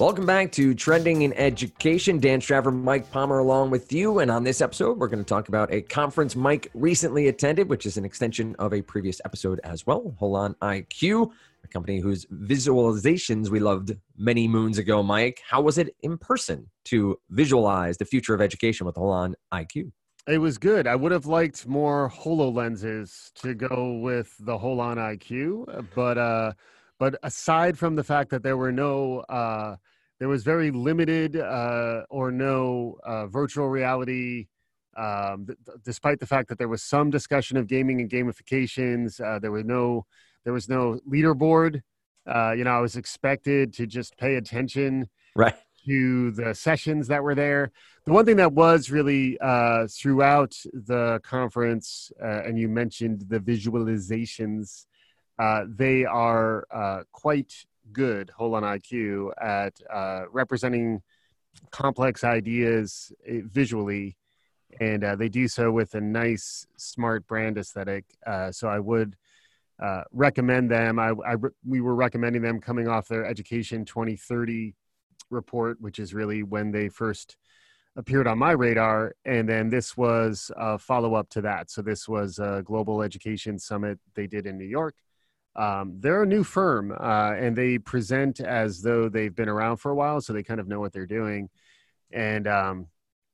Welcome back to Trending in Education. Dan Straver, Mike Palmer, along with you. And on this episode, we're going to talk about a conference Mike recently attended, which is an extension of a previous episode as well. Holon IQ, a company whose visualizations we loved many moons ago. Mike, how was it in person to visualize the future of education with Holon IQ? It was good. I would have liked more HoloLenses to go with the Holon IQ, but uh, but aside from the fact that there were no uh, there was very limited uh, or no uh, virtual reality um, th- despite the fact that there was some discussion of gaming and gamifications uh, there was no there was no leaderboard. Uh, you know i was expected to just pay attention right. to the sessions that were there. The one thing that was really uh, throughout the conference uh, and you mentioned the visualizations uh, they are uh, quite good, Holon IQ, at uh, representing complex ideas eh, visually, and uh, they do so with a nice, smart brand aesthetic. Uh, so I would uh, recommend them. I, I, we were recommending them coming off their Education 2030 report, which is really when they first appeared on my radar. And then this was a follow up to that. So this was a global education summit they did in New York um, they're a new firm uh, and they present as though they've been around for a while so they kind of know what they're doing. And um,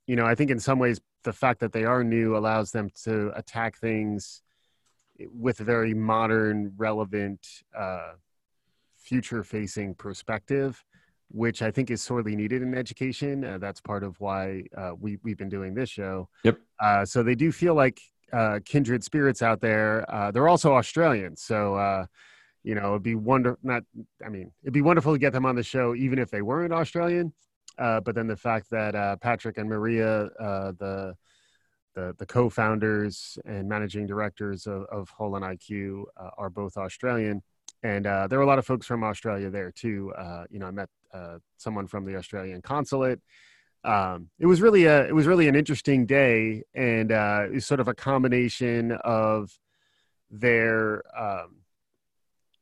you know i think in some ways the fact that they are new allows them to attack things with a very modern relevant uh, future facing perspective which i think is sorely needed in education. Uh, that's part of why uh, we, we've been doing this show. Yep. Uh, so they do feel like uh, kindred spirits out there. Uh, they're also Australian, so uh, you know it'd be wonder not. I mean, it'd be wonderful to get them on the show, even if they weren't Australian. Uh, but then the fact that uh, Patrick and Maria, uh, the the, the co-founders and managing directors of, of Holon IQ, are both Australian, and there were a lot of folks from Australia there too. you know, I met someone from the Australian consulate um, it was really a it was really an interesting day, and uh, it was sort of a combination of their um,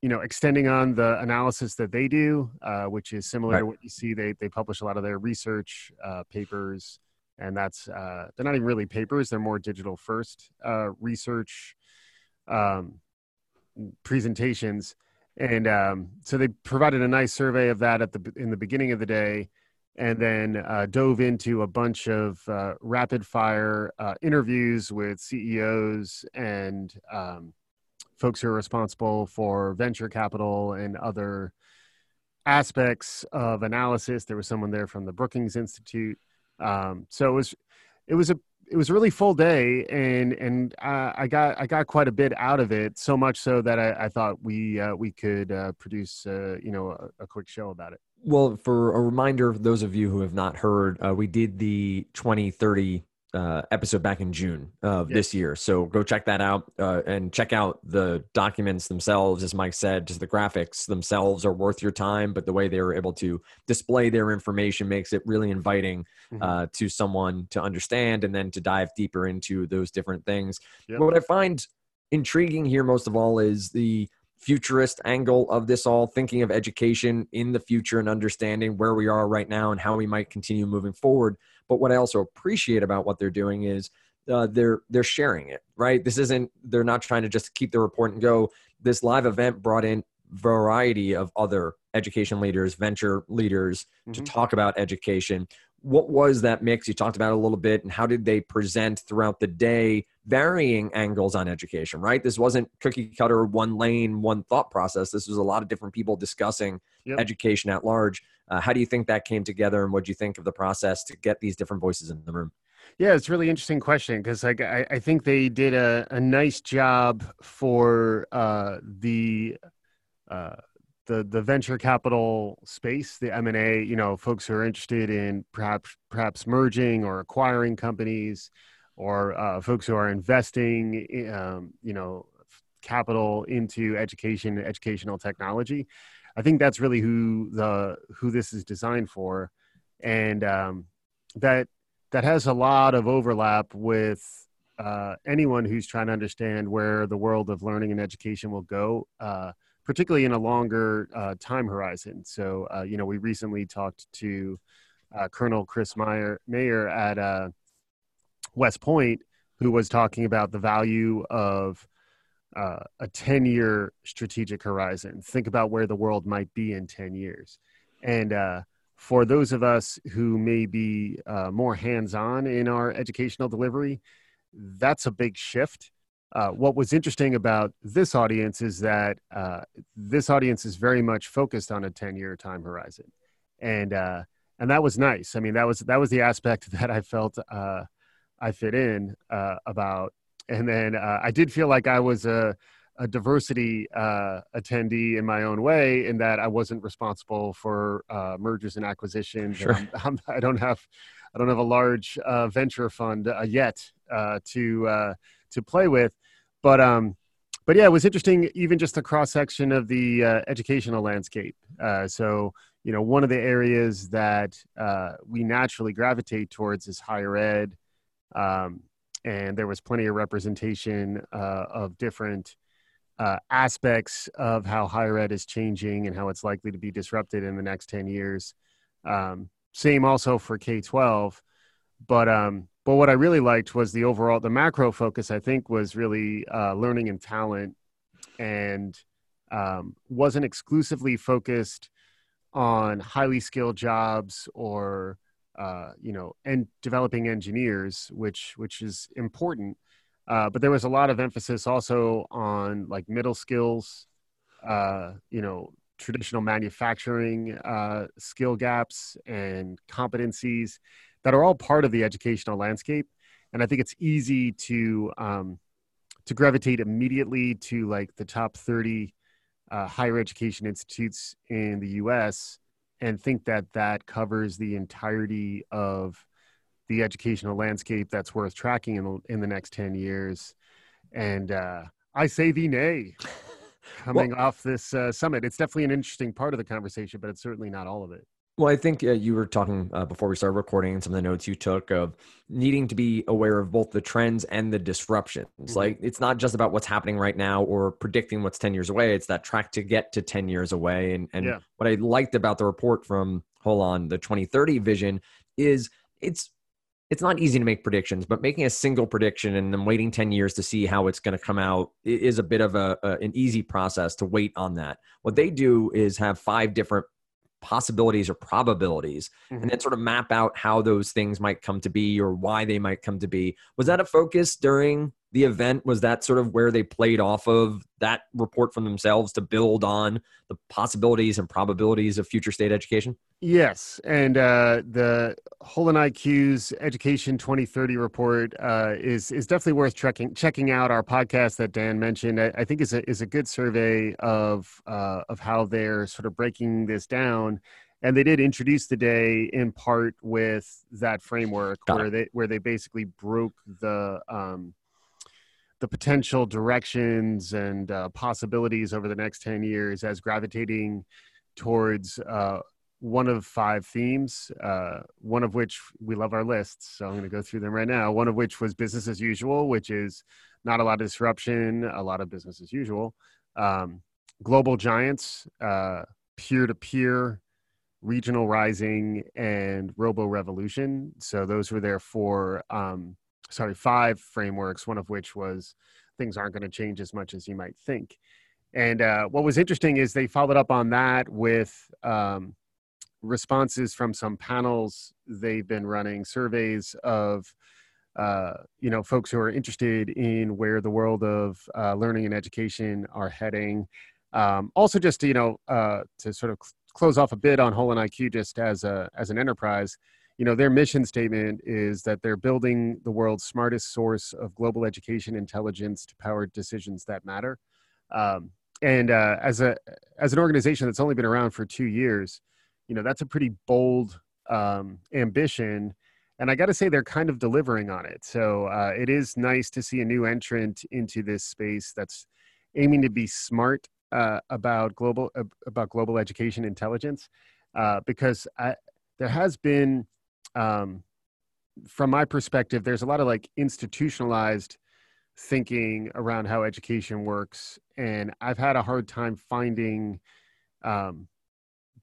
you know extending on the analysis that they do, uh, which is similar right. to what you see. They they publish a lot of their research uh, papers, and that's uh, they're not even really papers; they're more digital first uh, research um, presentations. And um, so they provided a nice survey of that at the in the beginning of the day and then uh, dove into a bunch of uh, rapid fire uh, interviews with CEOs and um, folks who are responsible for venture capital and other aspects of analysis. There was someone there from the Brookings Institute. Um, so it was it was a it was a really full day, and and uh, I got I got quite a bit out of it. So much so that I, I thought we uh, we could uh, produce you know a, a quick show about it. Well, for a reminder, those of you who have not heard, uh, we did the 2030 uh, episode back in June of yes. this year. So go check that out uh, and check out the documents themselves. As Mike said, just the graphics themselves are worth your time, but the way they were able to display their information makes it really inviting mm-hmm. uh, to someone to understand and then to dive deeper into those different things. Yep. What I find intriguing here most of all is the futurist angle of this all, thinking of education in the future and understanding where we are right now and how we might continue moving forward. But what I also appreciate about what they're doing is uh, they're they're sharing it, right? This isn't they're not trying to just keep the report and go. This live event brought in variety of other education leaders, venture leaders mm-hmm. to talk about education what was that mix? You talked about a little bit, and how did they present throughout the day, varying angles on education, right? This wasn't cookie cutter, one lane, one thought process. This was a lot of different people discussing yep. education at large. Uh, how do you think that came together, and what do you think of the process to get these different voices in the room? Yeah, it's a really interesting question because like I, I think they did a, a nice job for uh, the uh, the the venture capital space, the M and A, you know, folks who are interested in perhaps perhaps merging or acquiring companies, or uh, folks who are investing, um, you know, capital into education, educational technology. I think that's really who the who this is designed for, and um, that that has a lot of overlap with uh, anyone who's trying to understand where the world of learning and education will go. Uh, particularly in a longer uh, time horizon. So, uh, you know, we recently talked to uh, Colonel Chris Meyer, Mayer at uh, West Point, who was talking about the value of uh, a 10 year strategic horizon. Think about where the world might be in 10 years. And uh, for those of us who may be more hands on in our educational delivery, that's a big shift. Uh, what was interesting about this audience is that uh, this audience is very much focused on a 10 year time horizon. And, uh, and that was nice. I mean, that was, that was the aspect that I felt I fit in about and then uh, I did feel like I was a, a diversity uh, attendee in my own way, in that I wasn't responsible for uh, mergers and acquisitions. Sure. And I'm, I'm, I do not have I don't have a large uh, venture fund uh, yet uh, to to play with, but um, but yeah, it was interesting, even just the cross section of the educational landscape. so you know, one of the areas that we naturally gravitate towards is higher ed. Um, and there was plenty of representation uh, of different uh, aspects of how higher ed is changing and how it's likely to be disrupted in the next 10 years. Um, same also for K 12. But, um, but what I really liked was the overall, the macro focus, I think, was really uh, learning and talent and um, wasn't exclusively focused on highly skilled jobs or uh, you know, and developing engineers, which which is important. Uh, but there was a lot of emphasis also on like middle skills, uh, you know, traditional manufacturing uh, skill gaps and competencies that are all part of the educational landscape. And I think it's easy to um, to gravitate immediately to like the top thirty uh, higher education institutes in the U.S and think that that covers the entirety of the educational landscape that's worth tracking in the, in the next 10 years. And uh, I say the nay coming well, off this uh, summit. It's definitely an interesting part of the conversation, but it's certainly not all of it. Well, I think uh, you were talking uh, before we started recording and some of the notes you took of needing to be aware of both the trends and the disruptions. Mm-hmm. Like it's not just about what's happening right now or predicting what's 10 years away. It's that track to get to 10 years away. And, and yeah. what I liked about the report from Holon, the 2030 vision is it's it's not easy to make predictions, but making a single prediction and then waiting 10 years to see how it's going to come out is a bit of a, a, an easy process to wait on that. What they do is have five different possibilities or probabilities mm-hmm. and then sort of map out how those things might come to be or why they might come to be. Was that a focus during the event? Was that sort of where they played off of that report from themselves to build on the possibilities and probabilities of future state education yes and uh, the HolonIQ's education 2030 report uh, is is definitely worth checking checking out our podcast that dan mentioned i, I think is a is a good survey of uh, of how they're sort of breaking this down and they did introduce the day in part with that framework Got where it. they where they basically broke the um, the potential directions and uh, possibilities over the next 10 years as gravitating towards uh, one of five themes, uh, one of which we love our lists. So I'm going to go through them right now. One of which was business as usual, which is not a lot of disruption, a lot of business as usual. Um, global giants, peer to peer, regional rising, and robo revolution. So those were there for um, sorry, five frameworks, one of which was things aren't going to change as much as you might think. And uh, what was interesting is they followed up on that with um, responses from some panels they've been running, surveys of uh, you know folks who are interested in where the world of uh, learning and education are heading. Um, also, just to, you know uh, to sort of close off a bit on HolonIQ, just as a as an enterprise you know their mission statement is that they're building the world's smartest source of global education intelligence to power decisions that matter um, and uh, as a as an organization that's only been around for two years you know that's a pretty bold um, ambition and i got to say they're kind of delivering on it. So uh, it is nice to see a new entrant into this space that's aiming to be smart uh, about global about global education intelligence uh, because I, there has been um, from my perspective, there's a lot of like institutionalized thinking around how education works, and I've had a hard time finding um,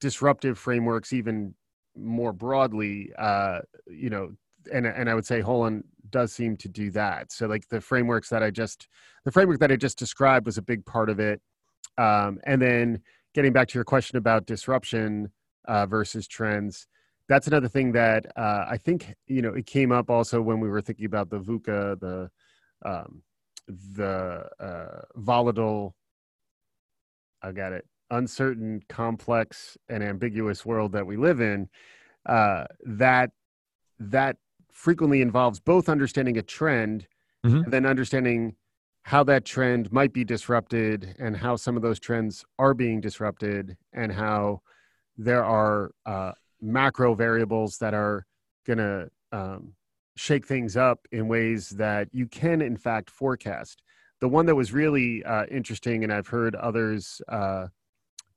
disruptive frameworks, even more broadly. Uh, you know, and and I would say Holon does seem to do that. So like the frameworks that I just the framework that I just described was a big part of it. Um, and then getting back to your question about disruption uh, versus trends, that's another thing that uh, I think you know it came up also when we were thinking about the VUCA, the um, the uh, volatile. I got it. Uncertain, complex, and ambiguous world that we live in. Uh, that that frequently involves both understanding a trend mm-hmm. and then understanding how that trend might be disrupted and how some of those trends are being disrupted and how there are uh, macro variables that are going to um, shake things up in ways that you can in fact forecast the one that was really uh, interesting and i've heard others uh,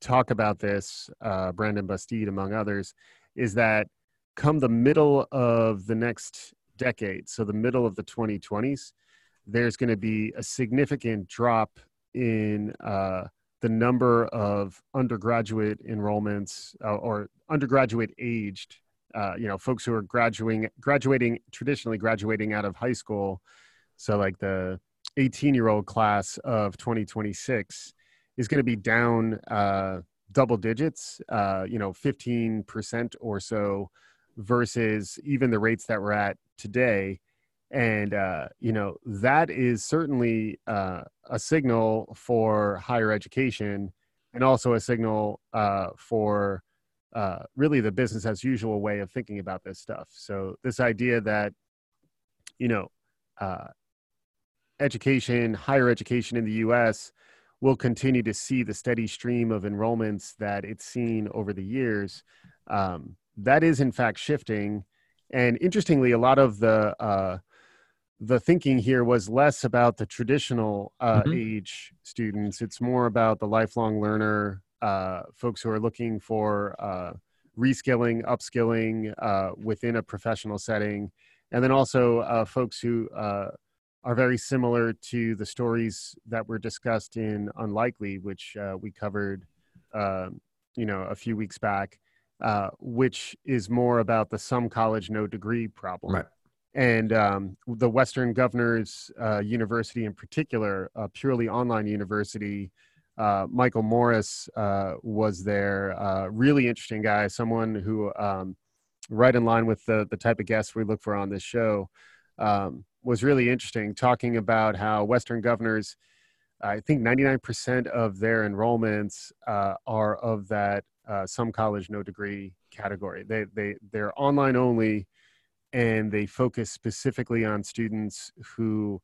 talk about this uh, Brandon Busteed among others is that come the middle of the next decade, so the middle of the 2020s, there's going to be a significant drop in uh, the number of undergraduate enrollments uh, or undergraduate aged, uh, you know, folks who are graduating, graduating traditionally graduating out of high school. So like the 18 year old class of 2026 is going to be down uh, double digits, uh, you know, 15% or so versus even the rates that we're at today. And uh, you know that is certainly uh, a signal for higher education and also a signal uh, for uh, really the business as usual way of thinking about this stuff. So this idea that you know education higher education in the us will continue to see the steady stream of enrollments that it's seen over the years um, that is in fact shifting. And interestingly, a lot of the uh, the thinking here was less about the traditional uh, mm-hmm. age students. It's more about the lifelong learner, uh, folks who are looking for uh, reskilling, upskilling uh, within a professional setting, and then also uh, folks who uh, are very similar to the stories that were discussed in Unlikely, which we covered, you know, a few weeks back uh, which is more about the some college no degree problem. Right. And um, the Western Governors uh, University, in particular, a purely online university, uh, Michael Morris uh, was there. Uh, really interesting guy, someone who, um, right in line with the the type of guests we look for on this show, um, was really interesting. Talking about how Western Governors, I think 99% of their enrollments uh, are of that uh, some college no degree category. They they they're online only, and they focus specifically on students who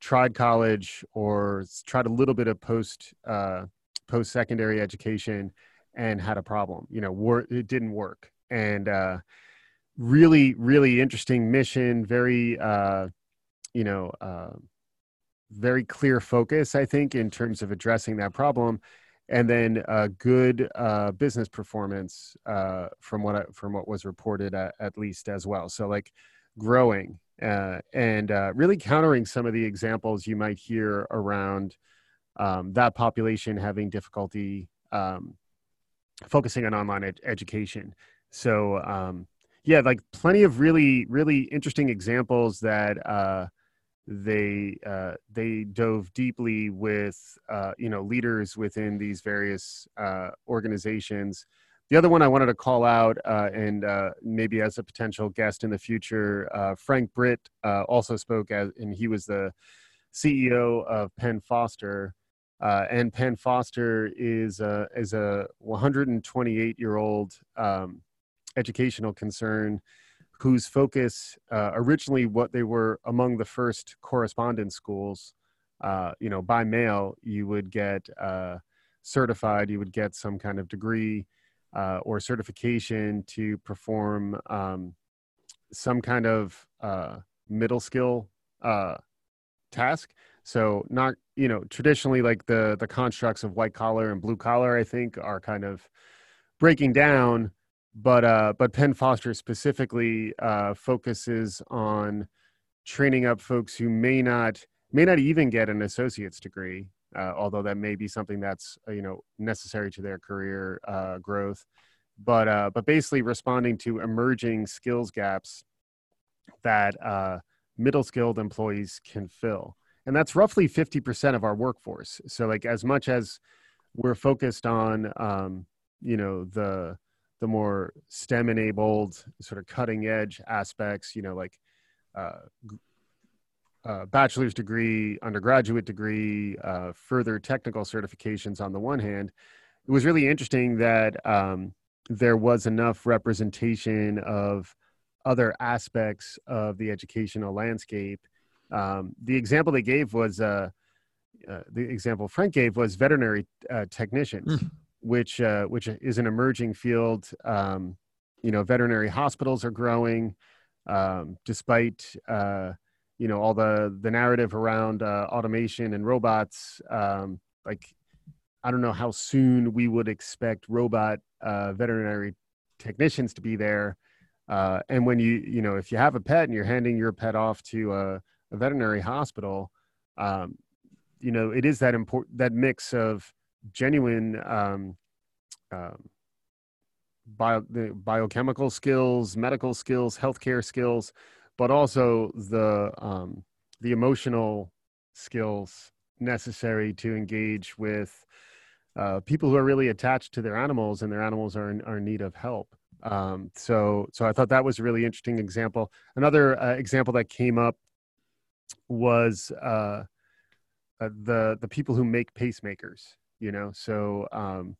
tried college or tried a little bit of post uh, post secondary education and had a problem. You know, wor- it didn't work, and uh, really really interesting mission. Very uh, you know. Uh, very clear focus, I think, in terms of addressing that problem and then a good uh, business performance uh, from what I, from what was reported at, at, least as well. So like growing uh, and uh, really countering some of the examples you might hear around um, that population having difficulty um, focusing on online ed- education. So um, yeah, like plenty of really really interesting examples that uh, they uh, they dove deeply with uh, you know leaders within these various uh, organizations. The other one I wanted to call out, uh, and uh, maybe as a potential guest in the future, uh, Frank Britt also spoke as, and he was the CEO of Penn Foster. and Penn Foster is a, is a 128 year old um, educational concern whose focus uh, originally what they were among the first correspondence schools uh, you know by mail you would get uh, certified you would get some kind of degree uh, or certification to perform um, some kind of uh, middle skill uh, task. So not you know traditionally like the the constructs of white collar and blue collar i think are kind of breaking down but uh, but Penn Foster specifically uh, focuses on training up folks who may not may not even get an associate's degree, uh, although that may be something that's uh, you know necessary to their career uh, growth. But uh, but basically responding to emerging skills gaps that middle skilled employees can fill, and that's roughly fifty percent of our workforce. So like as much as we're focused on um, you know the the more STEM enabled sort of cutting edge aspects, you know like uh, uh, bachelor's degree, undergraduate degree, uh, further technical certifications on the one hand, it was really interesting that um, there was enough representation of other aspects of the educational landscape. Um, the example they gave was uh, uh the example Frank gave was veterinary uh, technicians, mm. Which uh, which is an emerging field. Um, you know, veterinary hospitals are growing, um, despite you know all the the narrative around uh, automation and robots um, like i don't know how soon we would expect robot uh, veterinary technicians to be there uh, and when you you know if you have a pet and you're handing your pet off to a, a veterinary hospital um, you know it is that important that mix of genuine um, um, bio, the biochemical skills medical skills healthcare skills but also the um, the emotional skills necessary to engage with uh, people who are really attached to their animals and their animals are in, are in need of help. Um, so, so I thought that was a really interesting example. Another uh, example that came up was uh, uh the the people who make pacemakers. You know, so um,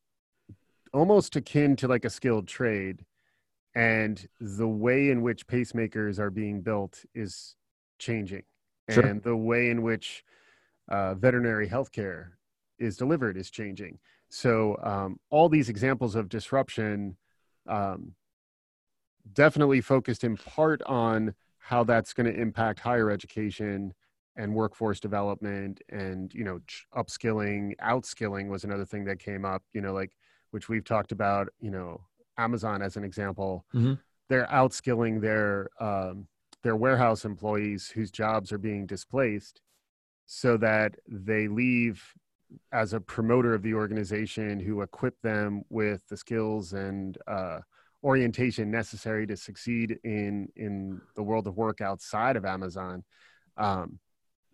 almost akin to like a skilled trade and the way in which pacemakers are being built is changing. Sure. and the way in which uh, veterinary healthcare is delivered is changing. So um, all these examples of disruption um, definitely focused in part on how that's going to impact higher education and workforce development and you know upskilling outskilling was another thing that came up you know like which we've talked about you know Amazon as an example, mm-hmm. they're outskilling their um, their warehouse employees whose jobs are being displaced, so that they leave as a promoter of the organization who equip them with the skills and uh, orientation necessary to succeed in in the world of work outside of Amazon. Um,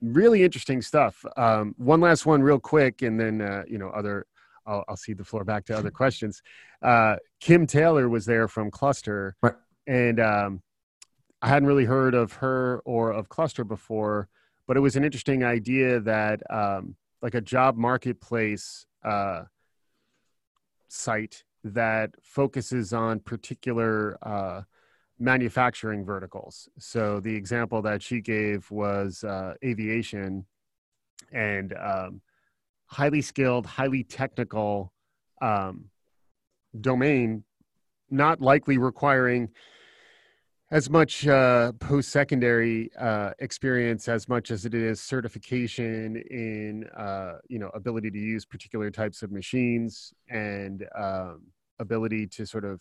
really interesting stuff. Um, one last one, real quick, and then uh, you know other I'll, I'll cede the floor back to other questions. Uh, Kim Taylor was there from Cluster, right. and um, I hadn't really heard of her or of Cluster before, but it was an interesting idea that um, like a job marketplace uh, site that focuses on particular uh, manufacturing verticals. So the example that she gave was uh, aviation, and um, highly skilled, highly technical um, domain, not likely requiring as much uh, post-secondary uh, experience as much as it is certification in uh, you know ability to use particular types of machines and um, ability to sort of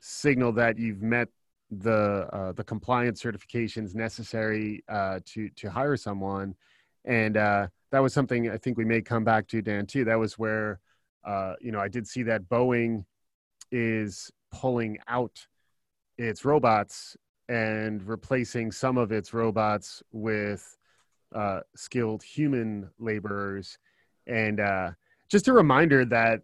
signal that you've met the uh, the compliance certifications necessary uh, to to hire someone and uh, that was something I think we may come back to, Dan, too. That was where, uh, you know, I did see that Boeing is pulling out its robots and replacing some of its robots with uh, skilled human laborers. And uh, just a reminder that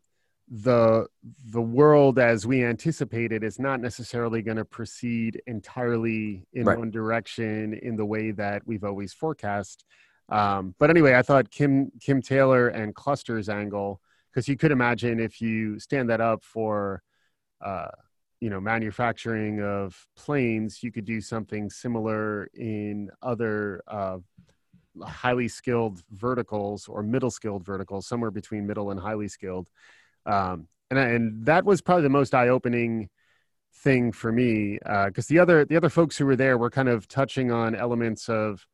the the world as we anticipated is not necessarily going to proceed entirely in right. one direction in the way that we've always forecast um, but anyway, I thought Kim Kim Taylor and Cluster's angle because you could imagine if you stand that up for uh, you know manufacturing of planes, you could do something similar in other uh, highly skilled verticals or middle skilled verticals, somewhere between middle and highly skilled. Um, and and that was probably the most eye opening thing for me because uh, the other the other folks who were there were kind of touching on elements of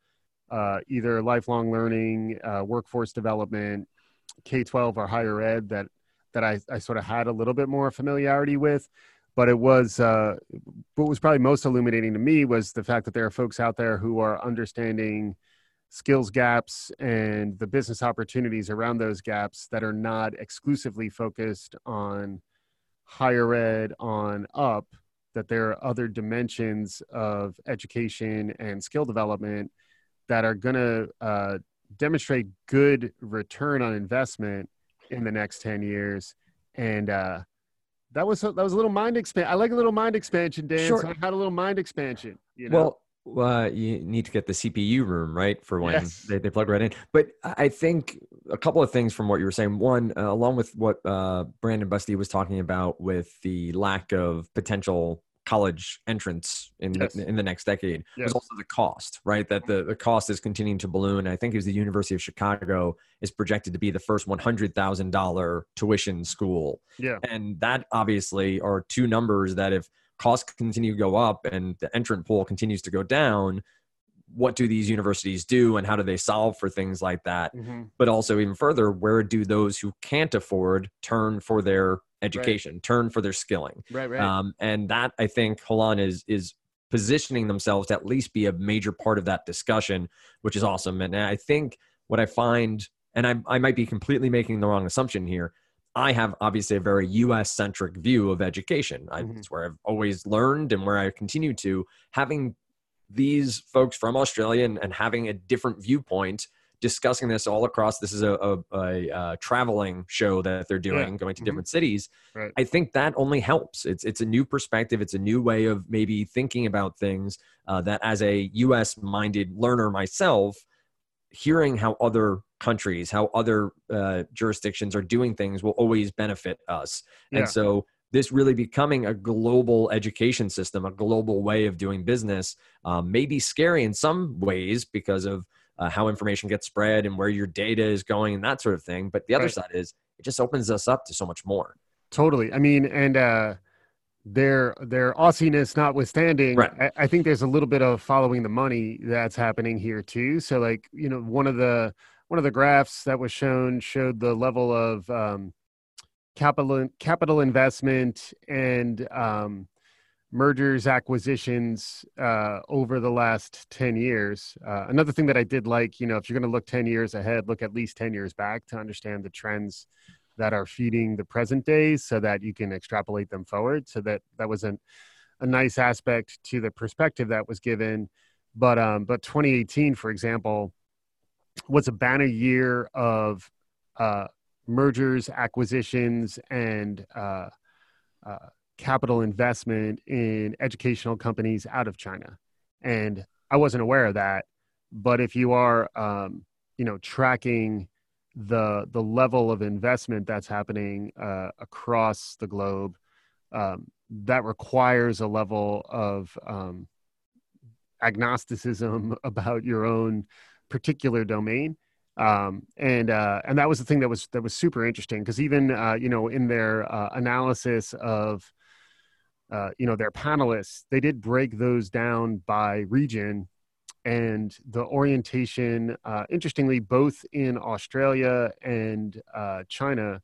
uh, either lifelong learning, uh, workforce development, K 12 or higher ed that, that I, I sort of had a little bit more familiarity with. But it was uh, what was probably most illuminating to me was the fact that there are folks out there who are understanding skills gaps and the business opportunities around those gaps that are not exclusively focused on higher ed on up that there are other dimensions of education and skill development that are going to uh, demonstrate good return on investment in the next 10 years and uh, that was that was a little mind expansion. I like a little mind expansion, Dan. Sure. So I had a little mind expansion. You know? Well, uh, you need to get the CPU room right for when yes. they, they plug right in. But I think a couple of things from what you were saying. One, uh, along with what uh, Brandon Busteed was talking about with the lack of potential college entrance in yes. the, in the next decade yes. was also the cost, right? That the, the cost is continuing to balloon. I think it was the University of Chicago is projected to be the first one hundred thousand dollar tuition school. Yeah, and that obviously are two numbers that if costs continue to go up and the entrant pool continues to go down, what do these universities do and how do they solve for things like that? Mm-hmm. But also, even further, where do those who can't afford turn for their education, right. turn for their skilling? Right, right. Um, and that I think Holon is is positioning themselves to at least be a major part of that discussion, which is awesome. And I think what I find, and I, I might be completely making the wrong assumption here, I have obviously a very US centric view of education. I, mm-hmm. It's where I've always learned and where I continue to. Having these folks from Australia and, and having a different viewpoint discussing this all across this is a, a, a, a traveling show that they're doing yeah. going to mm-hmm. different cities right. i think that only helps it's it's a new perspective it's a new way of maybe thinking about things uh, that as a us minded learner myself hearing how other countries, how other uh, jurisdictions are doing things will always benefit us. Yeah. And so this really becoming a global education system, a global way of doing business, um, may be scary in some ways because of uh, how information gets spread and where your data is going and that sort of thing. But the other right. side is it just opens us up to so much more. Totally. I mean, and uh, their their Aussiness notwithstanding, right. I, I, think there's a little bit of following the money that's happening here too. So like you know one of the one of the graphs that was shown showed the level of um, capital capital investment and um, mergers acquisitions uh, over the last 10 years uh, another thing that i did like you know if you're going to look 10 years ahead look at least 10 years back to understand the trends that are feeding the present days so that you can extrapolate them forward so that that was an, a nice aspect to the perspective that was given. But um but 2018 for example was a banner year of uh mergers acquisitions and uh, uh capital investment in educational companies out of china. And i wasn't aware of that but if you are um you know tracking the the level of investment that's happening uh, across the globe um, that requires a level of um, agnosticism about your own particular domain. Um, and uh, and that was the thing that was that was super interesting because even uh, you know in their uh, analysis of uh, you know their panelists they did break those down by region and the orientation, uh, interestingly, both in Australia and uh, China,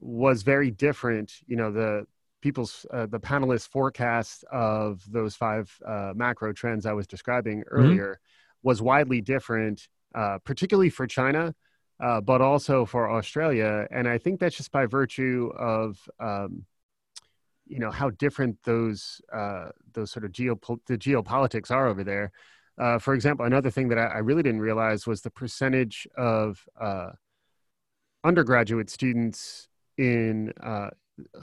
was very different. You know, the people's uh, the panelists' forecast of those five uh, macro trends I was describing mm-hmm. earlier mm-hmm. was widely different, uh, particularly for China. Uh, but also for Australia, and I think that's just by virtue of um, you know how different those those sort of geopol- the geopolitics are over there. Uh, for example, another thing that I, I, really didn't realize was the percentage of uh, undergraduate students in uh,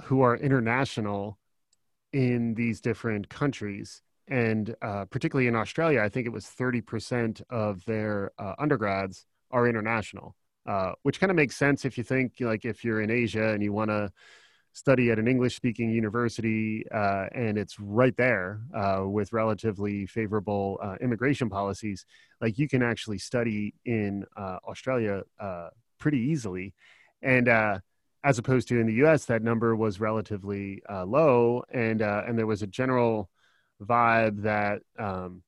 who are international in these different countries, and uh, particularly in Australia, I think it was thirty percent of their uh, undergrads are international, uh, which kind of makes sense if you think like if you're in Asia and you want to study at an English speaking university, uh, and it's right there uh, with relatively favorable uh, immigration policies, like you can actually study in uh, Australia uh, pretty easily. And uh, as opposed to in the US, that number was relatively low, and, and there was a general vibe that um,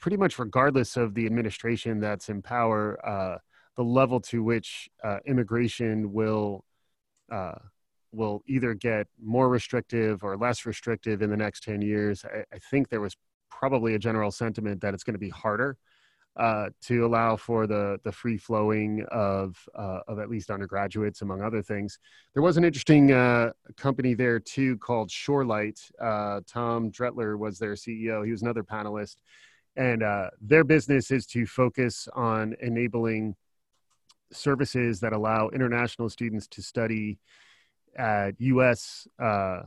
pretty much regardless of the administration that's in power, the level to which immigration will will either get more restrictive or less restrictive in the next 10 years. I, I think there was probably a general sentiment that it's going to be harder uh, to allow for the the free flowing of uh, of at least undergraduates, among other things. There was an interesting uh, company there too called Shorelight. Uh, Tom Dretler was their CEO. He was another panelist, and uh, their business is to focus on enabling services that allow international students to study at U.S. Uh,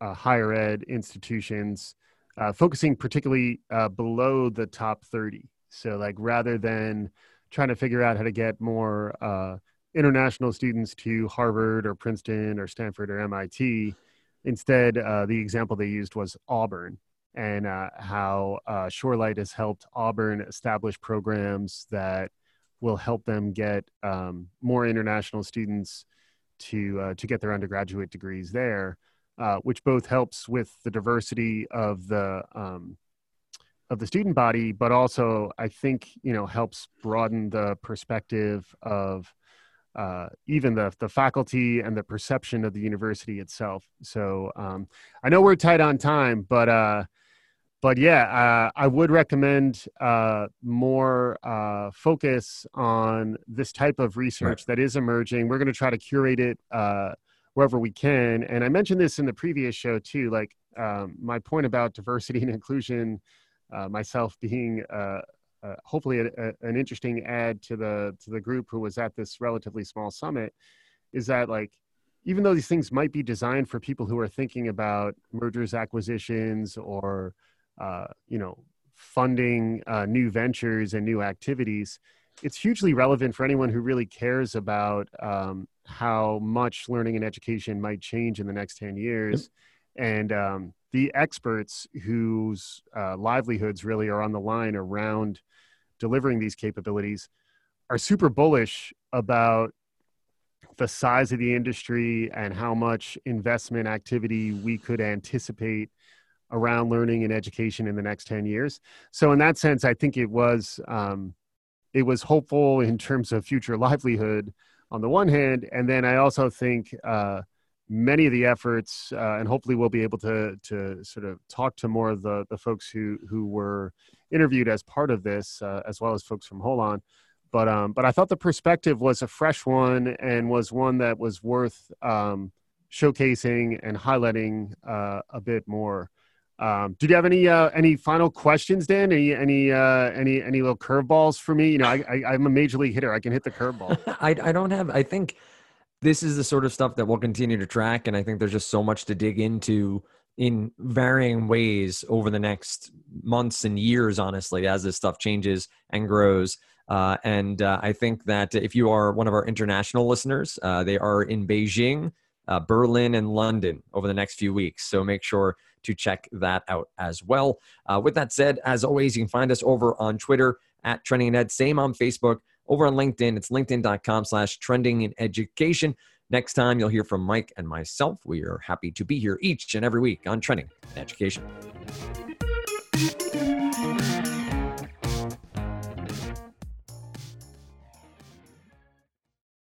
higher ed institutions. Uh, focusing particularly uh, below the top 30. So like rather than trying to figure out how to get more uh, international students to Harvard or Princeton or Stanford or MIT, instead uh, the example they used was Auburn and uh, how uh, Shorelight has helped Auburn establish programs that will help them get um, more international students to uh, to get their undergraduate degrees there, uh, which both helps with the diversity of the um, of the student body, but also I think you know helps broaden the perspective of uh, even the the faculty and the perception of the university itself. So um, I know we're tight on time, but uh, but yeah, uh, I would recommend uh, more uh, focus on this type of research right. that is emerging. We're going to try to curate it uh, wherever we can. And I mentioned this in the previous show too. Like um, my point about diversity and inclusion uh, myself being uh, uh, hopefully a, a, an interesting add to the to the group who was at this relatively small summit is that like even though these things might be designed for people who are thinking about mergers acquisitions or uh, you know funding uh, new ventures and new activities it's hugely relevant for anyone who really cares about um, how much learning and education might change in the next 10 years. And um, the experts whose uh, livelihoods really are on the line around delivering these capabilities are super bullish about the size of the industry and how much investment activity we could anticipate around learning and education in the next 10 years so in that sense i think it was um, it was hopeful in terms of future livelihood on the one hand and then i also think uh, many of the efforts, uh, and hopefully we'll be able to to sort of talk to more of the the folks who who were interviewed as part of this, uh, as well as folks from Holon. But um, but I thought the perspective was a fresh one and was one that was worth um, showcasing and highlighting uh, a bit more. Um, did you have any uh, any final questions, Dan? Any any uh, any any little curveballs for me? You know, I, I am a major league hitter. I can hit the curveball. I I don't have. I think this is the sort of stuff that we'll continue to track. And I think there's just so much to dig into in varying ways over the next months and years, honestly, as this stuff changes and grows. Uh, and uh, I think that if you are one of our international listeners, uh, they are in Beijing, uh, Berlin, and London over the next few weeks. So make sure to check that out as well. Uh, with that said, as always, you can find us over on Twitter at Trending Ed, same on Facebook. Over on LinkedIn, it's linkedin.com slash trending in education. Next time, you'll hear from Mike and myself. We are happy to be here each and every week on Trending in Education.